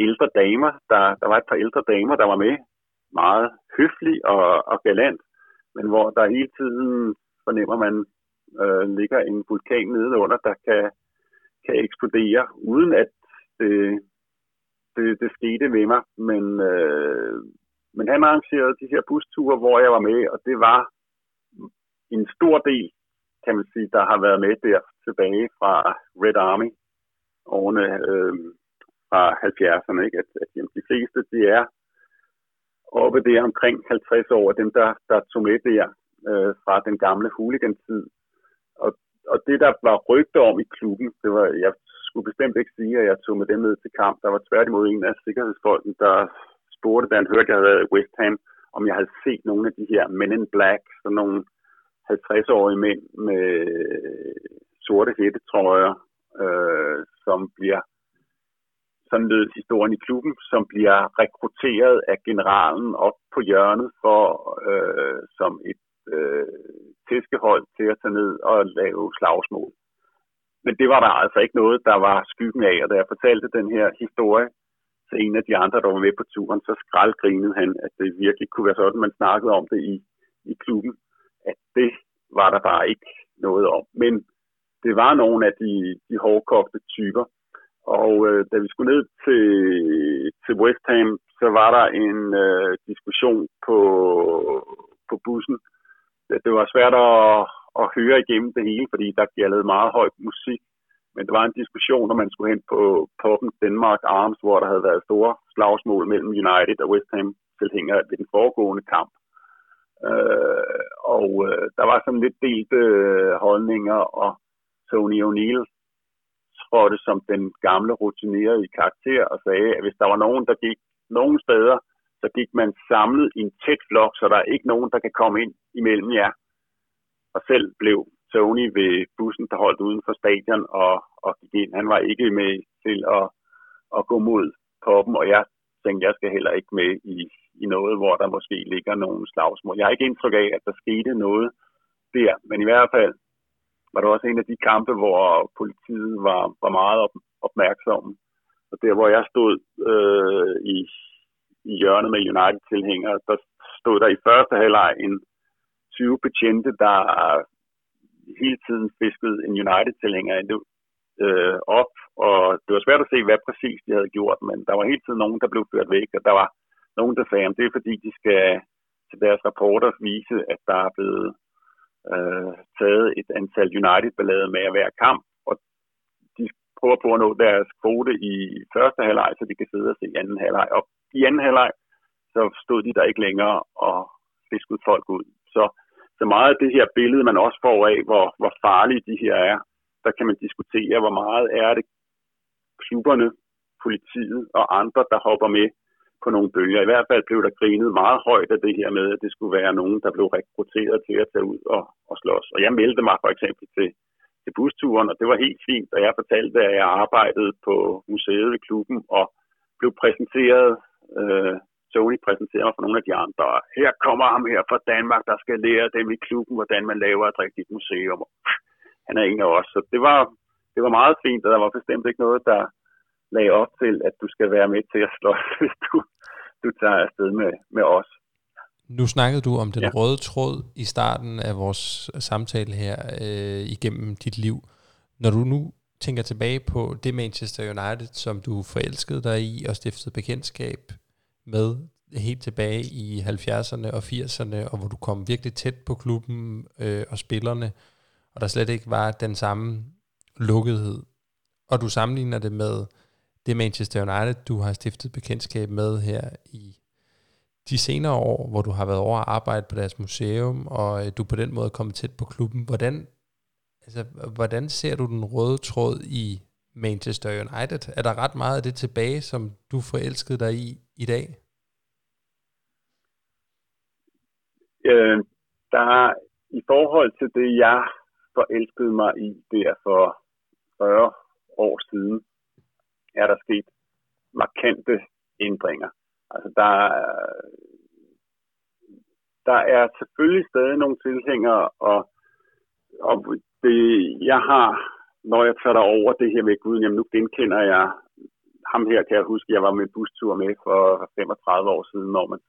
ældre damer, der, der var et par ældre damer, der var med, meget høflig og, og galant, men hvor der hele tiden fornemmer man, øh, ligger en vulkan nede under, der kan, kan eksplodere, uden at det, det, det skete ved mig. Men, øh, men han arrangerede de her busture, hvor jeg var med, og det var en stor del, kan man sige, der har været med der tilbage fra Red Army årene øh, fra 70'erne. Ikke? At, at jamen, de fleste, de er oppe der omkring 50 år, dem der, der tog med der øh, fra den gamle hooligan-tid. Og, og det, der var rygter om i klubben, det var, jeg skulle bestemt ikke sige, at jeg tog med dem ned til kamp. Der var tværtimod en af sikkerhedsfolkene, der spurgte, da han hørte, at jeg havde været i West Ham, om jeg havde set nogle af de her Men in Black, sådan nogle 50-årige mænd med sorte hættetrøjer, øh, som bliver sådan lød historien i klubben, som bliver rekrutteret af generalen op på hjørnet for øh, som et øh, fiskehold til at tage ned og lave slagsmål. Men det var der altså ikke noget, der var skyggen af, og da jeg fortalte den her historie til en af de andre, der var med på turen, så skraldgrinede han, at det virkelig kunne være sådan, man snakkede om det i, i klubben, at det var der bare ikke noget om. Men det var nogle af de, de hårdkogte typer, og øh, da vi skulle ned til, til West Ham, så var der en øh, diskussion på, på bussen. Det var svært at, at høre igennem det hele, fordi der gjaldede meget høj musik. Men der var en diskussion, når man skulle hen på Poppen Denmark Arms, hvor der havde været store slagsmål mellem United og West Ham tilhængere ved den foregående kamp. Øh, og øh, der var sådan lidt delte øh, holdninger, og Tony O'Neill trådte som den gamle rutinerede i karakter og sagde, at hvis der var nogen, der gik nogen steder, så gik man samlet i en tæt flok, så der er ikke nogen, der kan komme ind imellem jer. Og selv blev Tony ved bussen, der holdt uden for stadion og, og gik ind. Han var ikke med til at, at gå mod poppen, og jeg tænkte, jeg skal heller ikke med i, i noget, hvor der måske ligger nogle slagsmål. Jeg har ikke indtryk af, at der skete noget der, men i hvert fald var det også en af de kampe, hvor politiet var, var meget op, opmærksomme. Og der, hvor jeg stod øh, i, i hjørnet med United-tilhængere, der stod der i første halvleg en 20 betjente, der hele tiden fiskede en United-tilhænger øh, op, og det var svært at se, hvad præcis de havde gjort, men der var hele tiden nogen, der blev ført væk, og der var nogen, der sagde, at det er fordi, de skal til deres rapporter vise, at der er blevet øh, taget et antal United-ballade med hver kamp, prøver på at nå deres kvote i første halvleg, så de kan sidde og se anden halvleg. Og i anden halvleg, så stod de der ikke længere og fiskede folk ud. Så, så meget af det her billede, man også får af, hvor, hvor farlige de her er, der kan man diskutere, hvor meget er det klubberne, politiet og andre, der hopper med på nogle bølger. I hvert fald blev der grinet meget højt af det her med, at det skulle være nogen, der blev rekrutteret til at tage ud og, og slås. Og jeg meldte mig for eksempel til, til busturen, og det var helt fint, og jeg fortalte, at jeg arbejdede på museet ved klubben og blev præsenteret, øh, Sony præsenterede mig for nogle af de andre. Her kommer ham her fra Danmark, der skal lære dem i klubben, hvordan man laver et rigtigt museum. Han er en af os, så det var, det var meget fint, og der var bestemt ikke noget, der, lagde op til, at du skal være med til at slås, hvis du, du tager afsted med, med os. Nu snakkede du om den ja. røde tråd i starten af vores samtale her øh, igennem dit liv. Når du nu tænker tilbage på det Manchester United, som du forelskede dig i og stiftede bekendtskab med helt tilbage i 70'erne og 80'erne, og hvor du kom virkelig tæt på klubben øh, og spillerne, og der slet ikke var den samme lukkethed. Og du sammenligner det med det Manchester United, du har stiftet bekendtskab med her i de senere år, hvor du har været over at arbejde på deres museum, og øh, du på den måde er kommet tæt på klubben. Hvordan, altså, hvordan ser du den røde tråd i Manchester United? Er der ret meget af det tilbage, som du forelskede dig i i dag? Øh, der i forhold til det, jeg forelskede mig i der for 40 år siden, er der sket markante ændringer. Altså der, der er selvfølgelig stadig nogle tilhængere, og, og det, jeg har, når jeg tager over det her med Gud, jamen nu genkender jeg ham her, kan jeg huske, jeg var med bustur med for 35 år siden, når man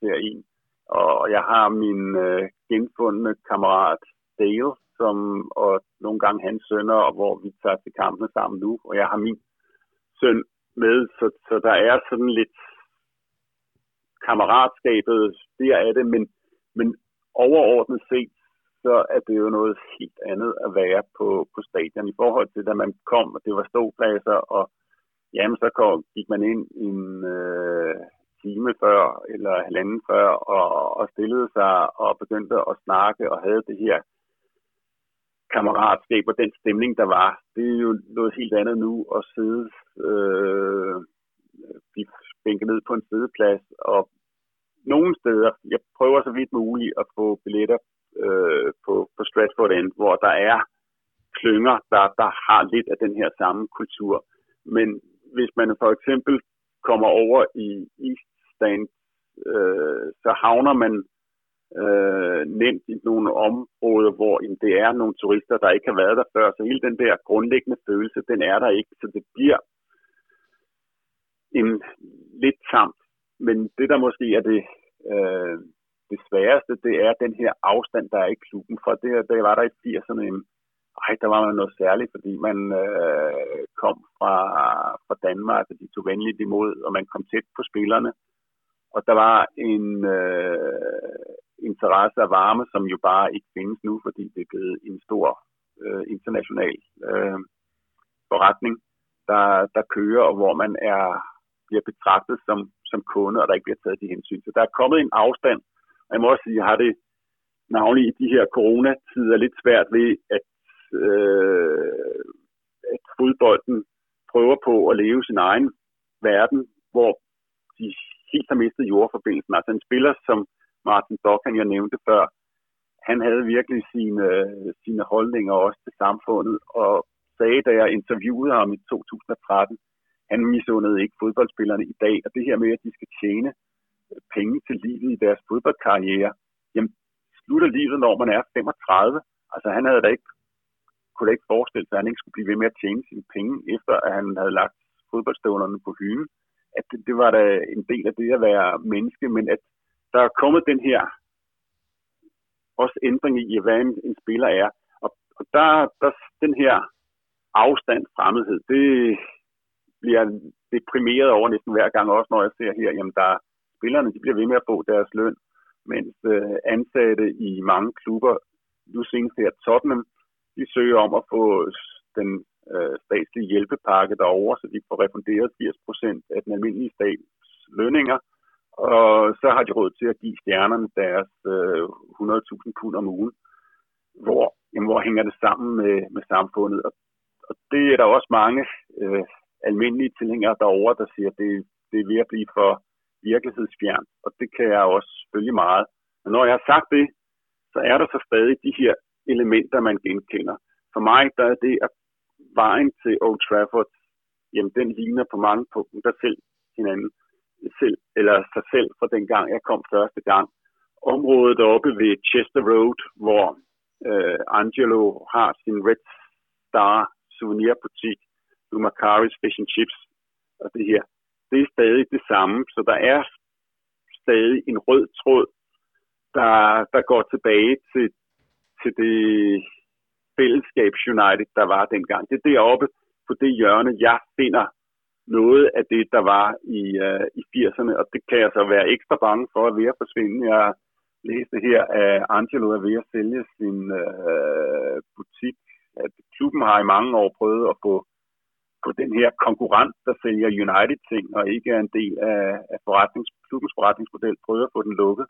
ser en. Og jeg har min øh, genfundne kammerat Dale, som, og nogle gange hans sønner, hvor vi tager til kampene sammen nu, og jeg har min søn med, så, så der er sådan lidt kammeratskabet, der er det, men, men overordnet set, så er det jo noget helt andet at være på, på stadion i forhold til, da man kom, og det var ståpladser, og jamen, så kom, gik man ind en øh, time før, eller halvanden før, og, og stillede sig og begyndte at snakke og havde det her kammeratskab og den stemning, der var. Det er jo noget helt andet nu at sidde øh, bænket ned på en sideplads og nogle steder, jeg prøver så vidt muligt at få billetter øh, på, på Stratford End, hvor der er klynger, der, der har lidt af den her samme kultur. Men hvis man for eksempel kommer over i East Stand, øh, så havner man øh, nemt i nogle områder, hvor jamen, det er nogle turister, der ikke har været der før. Så hele den der grundlæggende følelse, den er der ikke. Så det bliver en lidt samt men det, der måske er det, øh, det sværeste, det er den her afstand, der er i klubben. For det, der var der i 80'erne en, ej, der var man noget særligt, fordi man øh, kom fra, fra Danmark, og de tog venligt imod, og man kom tæt på spillerne. Og der var en øh, interesse af varme, som jo bare ikke findes nu, fordi det er blevet en stor øh, international øh, forretning, der, der kører, og hvor man er bliver betragtet som, som kunde, og der ikke bliver taget de hensyn. Så der er kommet en afstand, og jeg må også sige, jeg har det navnlig i de her coronatider lidt svært ved, at, øh, at fodbolden prøver på at leve sin egen verden, hvor de helt har mistet jordforbindelsen. Altså en spiller som Martin Dokkan, jeg nævnte før, han havde virkelig sine, sine holdninger også til samfundet, og sagde, da jeg interviewede ham i 2013, han misundede ikke fodboldspillerne i dag, og det her med, at de skal tjene penge til livet i deres fodboldkarriere, jamen slutter livet, når man er 35. Altså han havde da ikke, kunne da ikke forestille sig, at han ikke skulle blive ved med at tjene sine penge, efter at han havde lagt fodboldstøvlerne på hylden. At det, det var da en del af det at være menneske, men at der er kommet den her også ændring i, hvad en, en spiller er. Og, og der, der den her afstand, fremmedhed, det, bliver deprimeret over næsten hver gang, også når jeg ser her, jamen der spillerne, de bliver ved med at få deres løn, mens øh, ansatte i mange klubber, nu senest her Tottenham, de søger om at få den øh, statslige hjælpepakke derover, så de får refunderet 80% af den almindelige stats lønninger, og så har de råd til at give stjernerne deres øh, 100.000 pund om ugen. Hvor, jamen, hvor hænger det sammen med, med samfundet? Og, og det er der også mange øh, almindelige tilhængere derovre, der siger, at det, det er ved at blive for virkelighedsfjernt, og det kan jeg også følge meget. Men når jeg har sagt det, så er der så stadig de her elementer, man genkender. For mig, der er det, at vejen til Old Trafford, jamen den ligner på mange punkter selv hinanden, selv, eller sig selv fra den gang, jeg kom første gang. Området oppe ved Chester Road, hvor øh, Angelo har sin Red Star souvenirbutik, Macari's Fish and Chips og det her, det er stadig det samme. Så der er stadig en rød tråd, der, der går tilbage til, til det fællesskab United, der var dengang. Det er deroppe på det hjørne, jeg finder noget af det, der var i, uh, i 80'erne, og det kan jeg så være ekstra bange for at være forsvinde. Jeg læste her, at Angelo er ved at sælge sin uh, butik. At klubben har i mange år prøvet at få på den her konkurrent, der sælger United-ting, og ikke er en del af, af forretnings, klubbens forretningsmodel, prøver at få den lukket.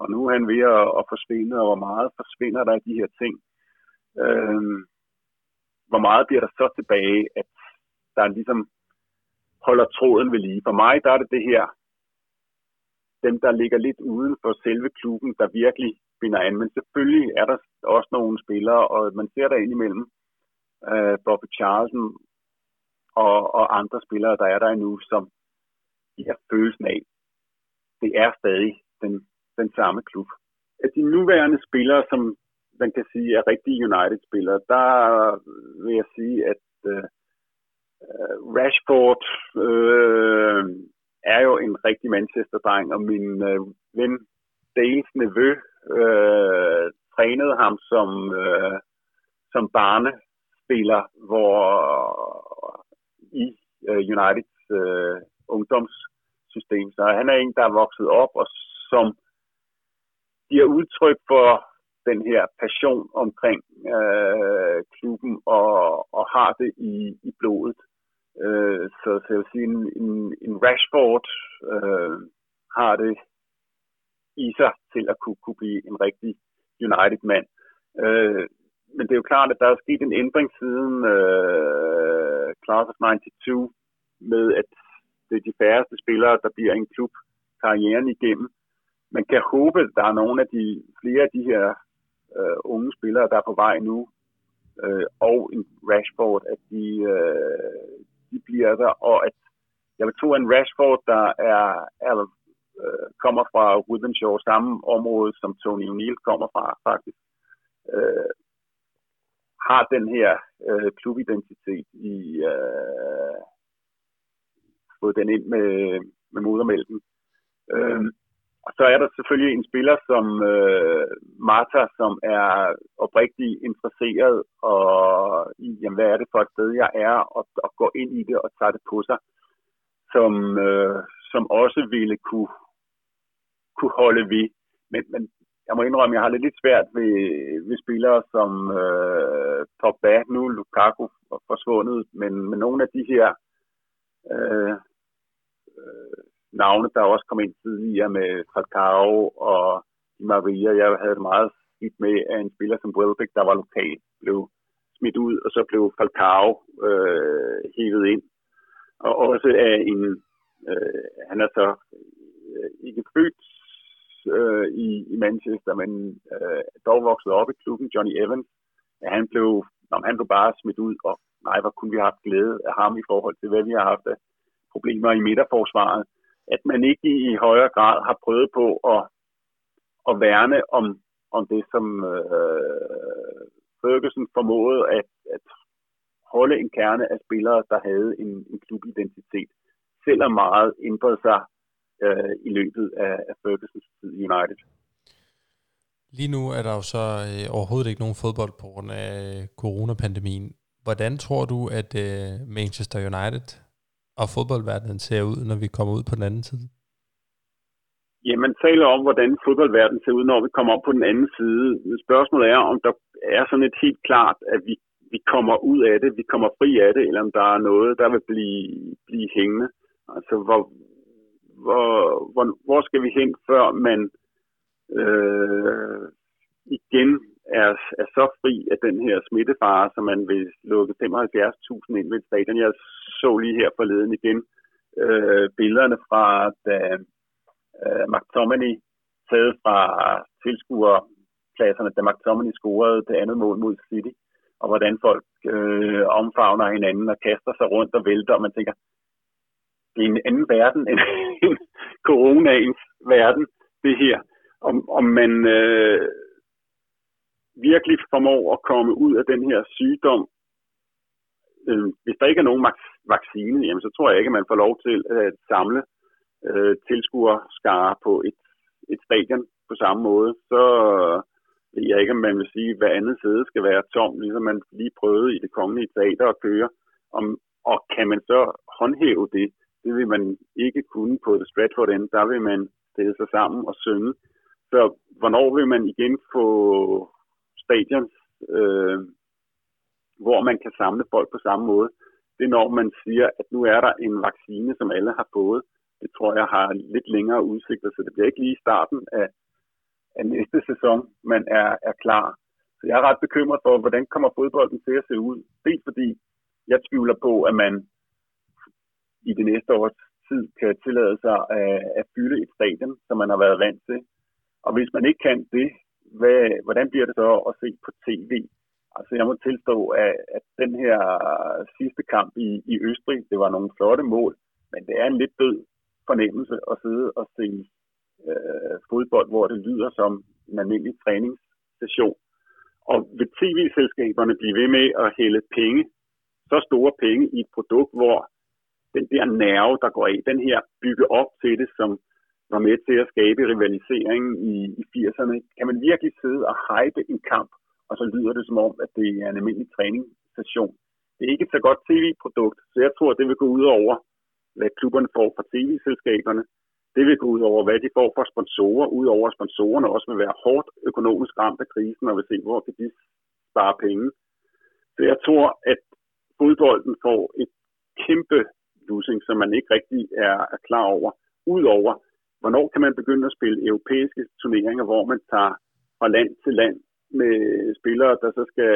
Og nu er han ved at, at forsvinde, og hvor meget forsvinder der af de her ting. Øhm, hvor meget bliver der så tilbage, at der ligesom holder tråden ved lige. For mig der er det det her, dem der ligger lidt uden for selve klubben, der virkelig binder an. Men selvfølgelig er der også nogle spillere, og man ser der indimellem, uh, øh, Bobby Charlton og, og andre spillere, der er der endnu, som har følelsen af, det er stadig den, den samme klub. At de nuværende spillere, som man kan sige er rigtige United-spillere, der vil jeg sige, at uh, Rashford uh, er jo en rigtig Manchester-dreng, og min uh, ven Dales nevø uh, trænede ham som, uh, som barnespiller, hvor i øh, Uniteds øh, ungdomssystem. Så han er en, der er vokset op, og som giver udtryk for den her passion omkring øh, klubben og, og har det i, i blodet. Øh, så, så jeg vil sige, en, en, en Rashford øh, har det i sig til at kunne, kunne blive en rigtig United-mand. Øh, men det er jo klart, at der er sket en ændring siden øh, Class of 92, med at det er de færreste spillere, der bliver en klub karrieren igennem. Man kan håbe, at der er nogle af de flere af de her øh, unge spillere, der er på vej nu, øh, og en Rashford, at de, øh, de bliver der, og at jeg vil tro, at en Rashford, der er, er øh, kommer fra Woodenshaw, samme område, som Tony O'Neill kommer fra, faktisk, øh, har den her øh, klubidentitet i øh, fået den ind med, med modermælken. Øh, og så er der selvfølgelig en spiller som øh, Marta, som er oprigtig interesseret og i, jamen, hvad er det for et sted, jeg er, og, og går ind i det og tager det på sig, som, øh, som også ville kunne, kunne holde ved. Men, men jeg må indrømme, at jeg har det lidt svært ved, ved spillere som øh, Pogba, nu Lukaku forsvundet, men med nogle af de her øh, øh, navne, der også kom ind tidligere med Falcao og Di Maria. Jeg havde det meget skidt med, at en spiller som Welbeck, der var lokal, blev smidt ud, og så blev Falcao øh, hævet ind. Og også af en, øh, han er så øh, ikke født øh, i, i Manchester, men øh, dog vokset op i klubben, Johnny Evans. Ja, han blev, når han blev bare smidt ud, og nej, hvor kunne vi have haft glæde af ham i forhold til, hvad vi har haft af problemer i midterforsvaret. At man ikke i, i højere grad har prøvet på at, at værne om, om det, som øh, Ferguson formåede at, at holde en kerne af spillere, der havde en, en klubidentitet, selvom meget ændrede sig øh, i løbet af, af Fergusons tid i United. Lige nu er der jo så øh, overhovedet ikke nogen fodbold på grund af coronapandemien. Hvordan tror du, at øh, Manchester United og fodboldverdenen ser ud, når vi kommer ud på den anden side? Ja, man taler om, hvordan fodboldverdenen ser ud, når vi kommer op på den anden side. Spørgsmålet er, om der er sådan et helt klart, at vi, vi kommer ud af det, vi kommer fri af det, eller om der er noget, der vil blive, blive hængende. Altså, hvor, hvor, hvor, hvor skal vi hen, før man øh, igen er, er så fri af den her smittefare, så man vil lukke 75.000 ind ved et stadion. Jeg så lige her forleden igen øh, billederne fra, da øh, McTominay taget fra tilskuerpladserne, da McTominay scorede det andet mål mod City, og hvordan folk øh, omfavner hinanden og kaster sig rundt og vælter, og man tænker, det er en anden verden end coronaens verden, det her. Om, om man øh, virkelig formår at komme ud af den her sygdom, øh, hvis der ikke er nogen vaccine, jamen, så tror jeg ikke, at man får lov til at samle øh, tilskuerskare på et, et stadion på samme måde. Så, ved jeg ikke, om man vil sige, at hver andet sæde skal være tom, ligesom man lige prøvede i det kongelige teater at køre. Om, og kan man så håndhæve det? Det vil man ikke kunne på The Stratford End. Der vil man stille sig sammen og synge. Så hvornår vil man igen få stadions, øh, hvor man kan samle folk på samme måde? Det er når man siger, at nu er der en vaccine, som alle har fået. Det tror jeg har lidt længere udsigter, så det bliver ikke lige starten af, af næste sæson, man er, er klar. Så jeg er ret bekymret for, hvordan kommer fodbolden til at se ud. Dels fordi jeg tvivler på, at man i det næste års tid kan tillade sig at, at fylde et stadion, som man har været vant til. Og hvis man ikke kan det, hvad, hvordan bliver det så at se på tv? Altså jeg må tilstå, at, at den her sidste kamp i, i Østrig, det var nogle flotte mål, men det er en lidt død fornemmelse at sidde og se øh, fodbold, hvor det lyder som en almindelig træningsstation. Og vil tv-selskaberne blive ved med at hælde penge, så store penge i et produkt, hvor den der nerve, der går af, den her bygge op til det, som var med til at skabe rivalisering i, i 80'erne, kan man virkelig sidde og hype en kamp, og så lyder det som om, at det er en almindelig træningsstation. Det er ikke et så godt tv-produkt, så jeg tror, det vil gå ud over, hvad klubberne får fra tv-selskaberne. Det vil gå ud over, hvad de får fra sponsorer, ud over at sponsorerne også vil være hårdt økonomisk ramt af krisen, og vil se, hvor kan de spare penge. Så jeg tror, at fodbolden får et kæmpe losing, som man ikke rigtig er, er klar over. Udover, hvornår kan man begynde at spille europæiske turneringer, hvor man tager fra land til land med spillere, der så skal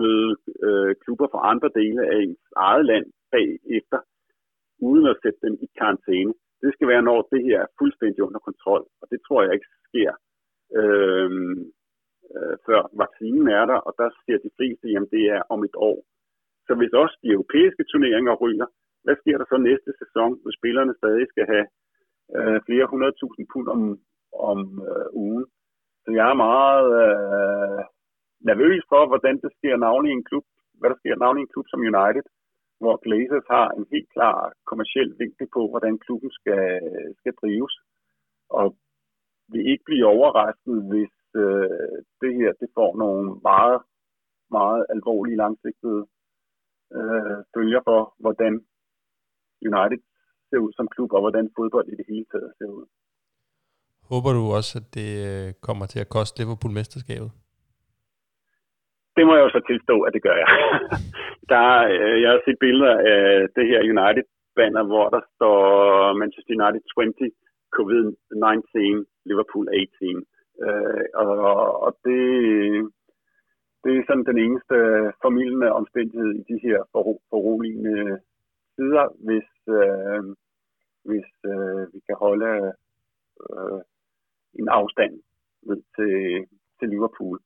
møde øh, klubber fra andre dele af ens eget land bagefter, uden at sætte dem i karantæne. Det skal være, når det her er fuldstændig under kontrol, og det tror jeg ikke sker, øh, øh, før vaccinen er der, og der siger de fleste, at det er om et år. Så hvis også de europæiske turneringer ryger, hvad sker der så næste sæson, hvis spillerne stadig skal have øh, flere hundredtusind pund om, om øh, ugen? Så jeg er meget øh, nervøs for, hvordan det sker navnlig i en klub, hvad der sker navnlig i en klub som United, hvor Glazers har en helt klar kommersiel vinkel på, hvordan klubben skal, skal drives. Og vi ikke blive overrasket, hvis øh, det her det får nogle meget, meget alvorlige langsigtede øh, følger for, hvordan United ser ud som klub, og hvordan fodbold i det hele taget ser ud. Håber du også, at det øh, kommer til at koste Liverpool mesterskabet? Det må jeg jo så tilstå, at det gør jeg. der, øh, jeg har set billeder af det her United-banner, hvor der står Manchester United 20, COVID-19, Liverpool 18. Øh, og, og det, det er sådan den eneste formidlende omstændighed i de her foruroligende tider, hvis, øh, hvis øh, vi kan holde øh, en afstand ned til, til Liverpool.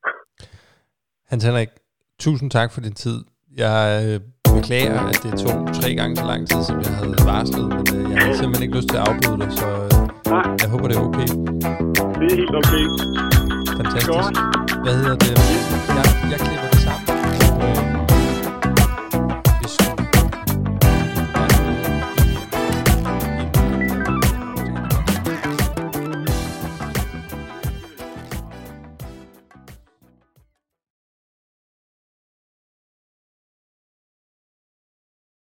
Hans Henrik, tusind tak for din tid. Jeg øh, beklager, at det tog tre gange så lang tid, som jeg havde varslet, men øh, jeg havde simpelthen ikke lyst til at afbryde dig, så øh, Nej. jeg håber, det er okay. Det er helt okay. Fantastisk. Hvad hedder det? Jeg, jeg klipper